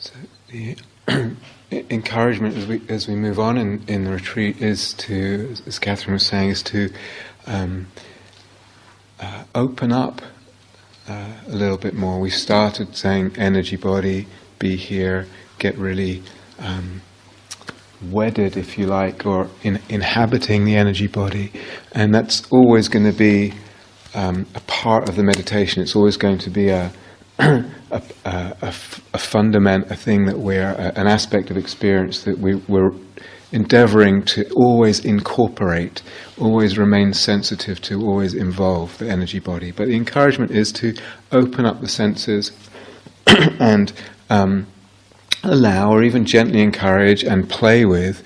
So the encouragement as we as we move on in, in the retreat is to, as Catherine was saying, is to um, uh, open up uh, a little bit more. We started saying energy body, be here, get really um, wedded, if you like, or in, inhabiting the energy body, and that's always going to be um, a part of the meditation. It's always going to be a a, a, a, fundament, a thing that we're, an aspect of experience that we, we're endeavoring to always incorporate, always remain sensitive to, always involve the energy body. But the encouragement is to open up the senses and um, allow, or even gently encourage and play with.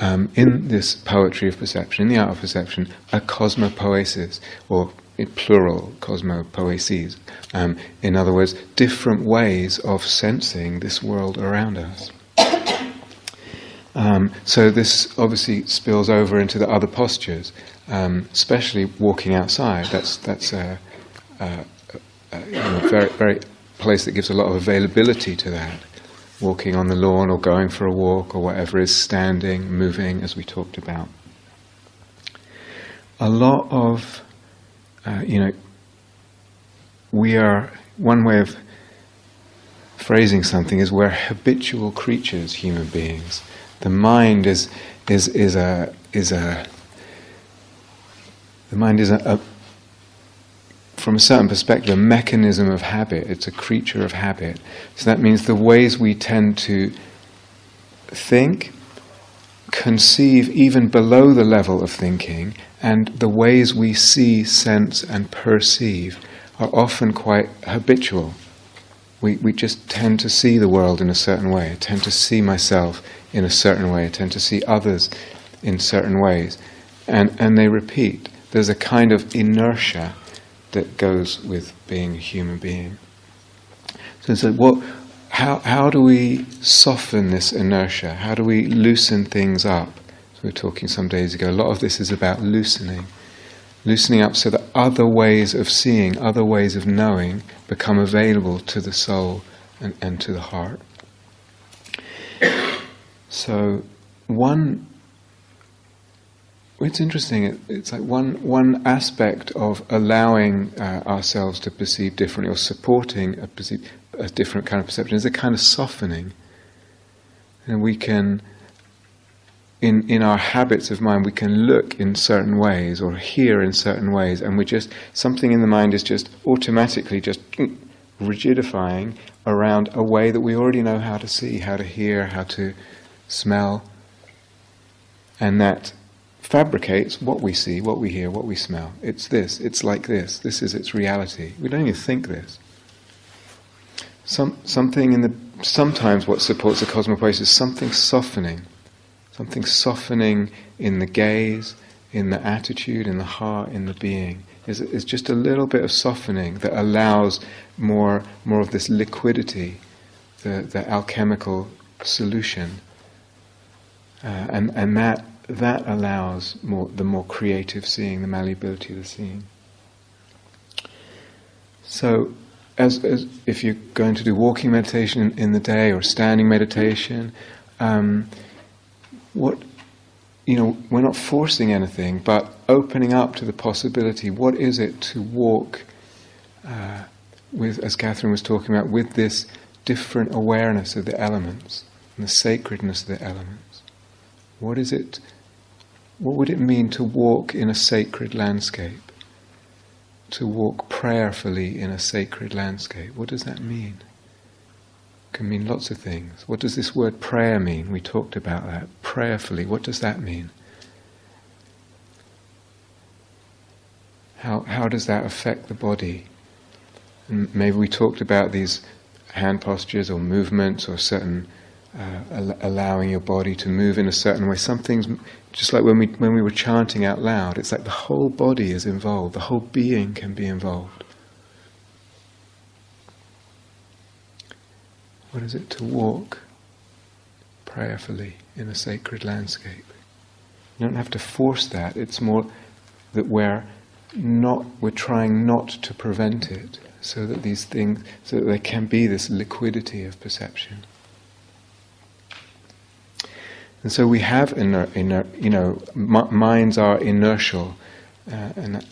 Um, in this poetry of perception, in the art of perception, a cosmopoesis, or plural, cosmopoeses. Um, in other words, different ways of sensing this world around us. Um, so this obviously spills over into the other postures, um, especially walking outside. That's that's a, a, a you know, very very place that gives a lot of availability to that. Walking on the lawn or going for a walk or whatever is standing, moving, as we talked about. A lot of, uh, you know, we are one way of phrasing something is we're habitual creatures, human beings. The mind is is is a is a the mind is a, a from a certain perspective, a mechanism of habit. It's a creature of habit. So that means the ways we tend to think, conceive even below the level of thinking, and the ways we see, sense, and perceive are often quite habitual. We, we just tend to see the world in a certain way. I tend to see myself in a certain way. I tend to see others in certain ways. And, and they repeat. There's a kind of inertia that goes with being a human being. So, so what, how, how do we soften this inertia? How do we loosen things up? So we were talking some days ago. A lot of this is about loosening. Loosening up so that other ways of seeing, other ways of knowing become available to the soul and, and to the heart. So, one it's interesting. it's like one one aspect of allowing uh, ourselves to perceive differently, or supporting a, perceive, a different kind of perception, is a kind of softening. And we can, in in our habits of mind, we can look in certain ways or hear in certain ways, and we just something in the mind is just automatically just rigidifying around a way that we already know how to see, how to hear, how to smell, and that fabricates what we see, what we hear, what we smell. It's this, it's like this, this is its reality. We don't even think this. Some, something in the sometimes what supports the cosmopoesis is something softening, something softening in the gaze, in the attitude, in the heart, in the being. Is, is just a little bit of softening that allows more more of this liquidity, the, the alchemical solution uh, and, and that, that allows more, the more creative seeing, the malleability of the seeing. So, as, as if you're going to do walking meditation in, in the day or standing meditation, um, what you know, we're not forcing anything, but opening up to the possibility. What is it to walk uh, with, as Catherine was talking about, with this different awareness of the elements and the sacredness of the elements? What is it? What would it mean to walk in a sacred landscape? To walk prayerfully in a sacred landscape? What does that mean? It can mean lots of things. What does this word prayer mean? We talked about that. Prayerfully, what does that mean? How, how does that affect the body? And maybe we talked about these hand postures or movements or certain uh, al- allowing your body to move in a certain way. Some things, just like when we when we were chanting out loud, it's like the whole body is involved. The whole being can be involved. What is it to walk prayerfully in a sacred landscape? You don't have to force that. It's more that we're not we're trying not to prevent it, so that these things, so that there can be this liquidity of perception. And so we have inner, inner you know, m- minds are inertial, uh, and that,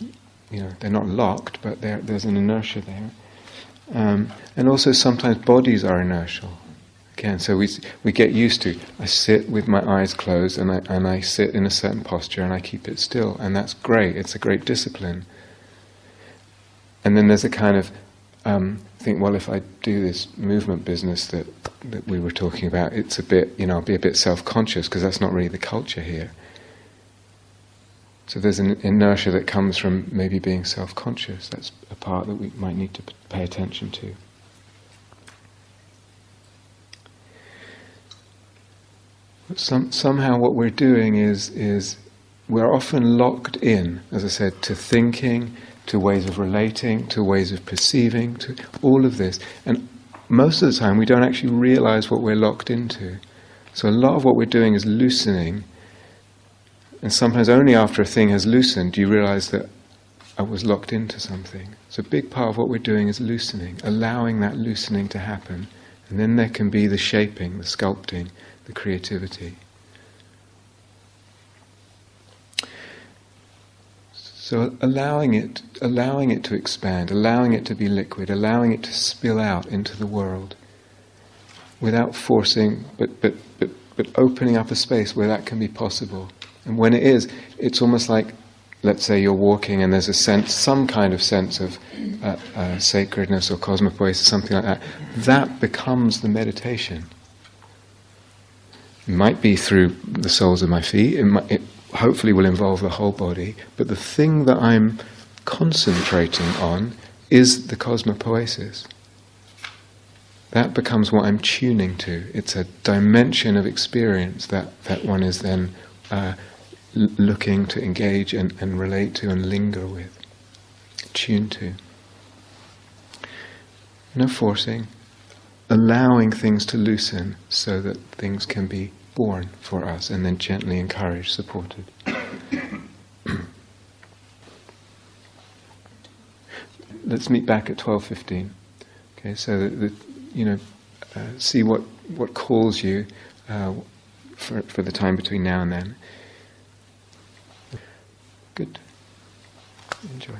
you know they're not locked, but there's an inertia there. Um, and also sometimes bodies are inertial. Again, so we we get used to. I sit with my eyes closed, and I and I sit in a certain posture, and I keep it still, and that's great. It's a great discipline. And then there's a kind of um, think, well, if I do this movement business that that we were talking about, it's a bit, you know, I'll be a bit self-conscious because that's not really the culture here. So there's an inertia that comes from maybe being self-conscious. That's a part that we might need to pay attention to. Some, somehow, what we're doing is is we're often locked in, as I said, to thinking, to ways of relating, to ways of perceiving, to all of this. And most of the time, we don't actually realize what we're locked into. So a lot of what we're doing is loosening. And sometimes only after a thing has loosened do you realize that I was locked into something. So a big part of what we're doing is loosening, allowing that loosening to happen. And then there can be the shaping, the sculpting, the creativity. So allowing it, allowing it to expand, allowing it to be liquid, allowing it to spill out into the world, without forcing, but but but but opening up a space where that can be possible. And when it is, it's almost like, let's say you're walking and there's a sense, some kind of sense of uh, uh, sacredness or cosmopoiesis, something like that. That becomes the meditation. It might be through the soles of my feet. It, might, it hopefully will involve the whole body, but the thing that I'm concentrating on is the cosmopoiesis. That becomes what I'm tuning to. It's a dimension of experience that, that one is then uh, l- looking to engage and, and relate to and linger with, tune to. No forcing, allowing things to loosen so that things can be born for us and then gently encouraged, supported. Let's meet back at 12.15. Okay, so that, that you know, uh, see what, what calls you uh, for, for the time between now and then. Good. Enjoy.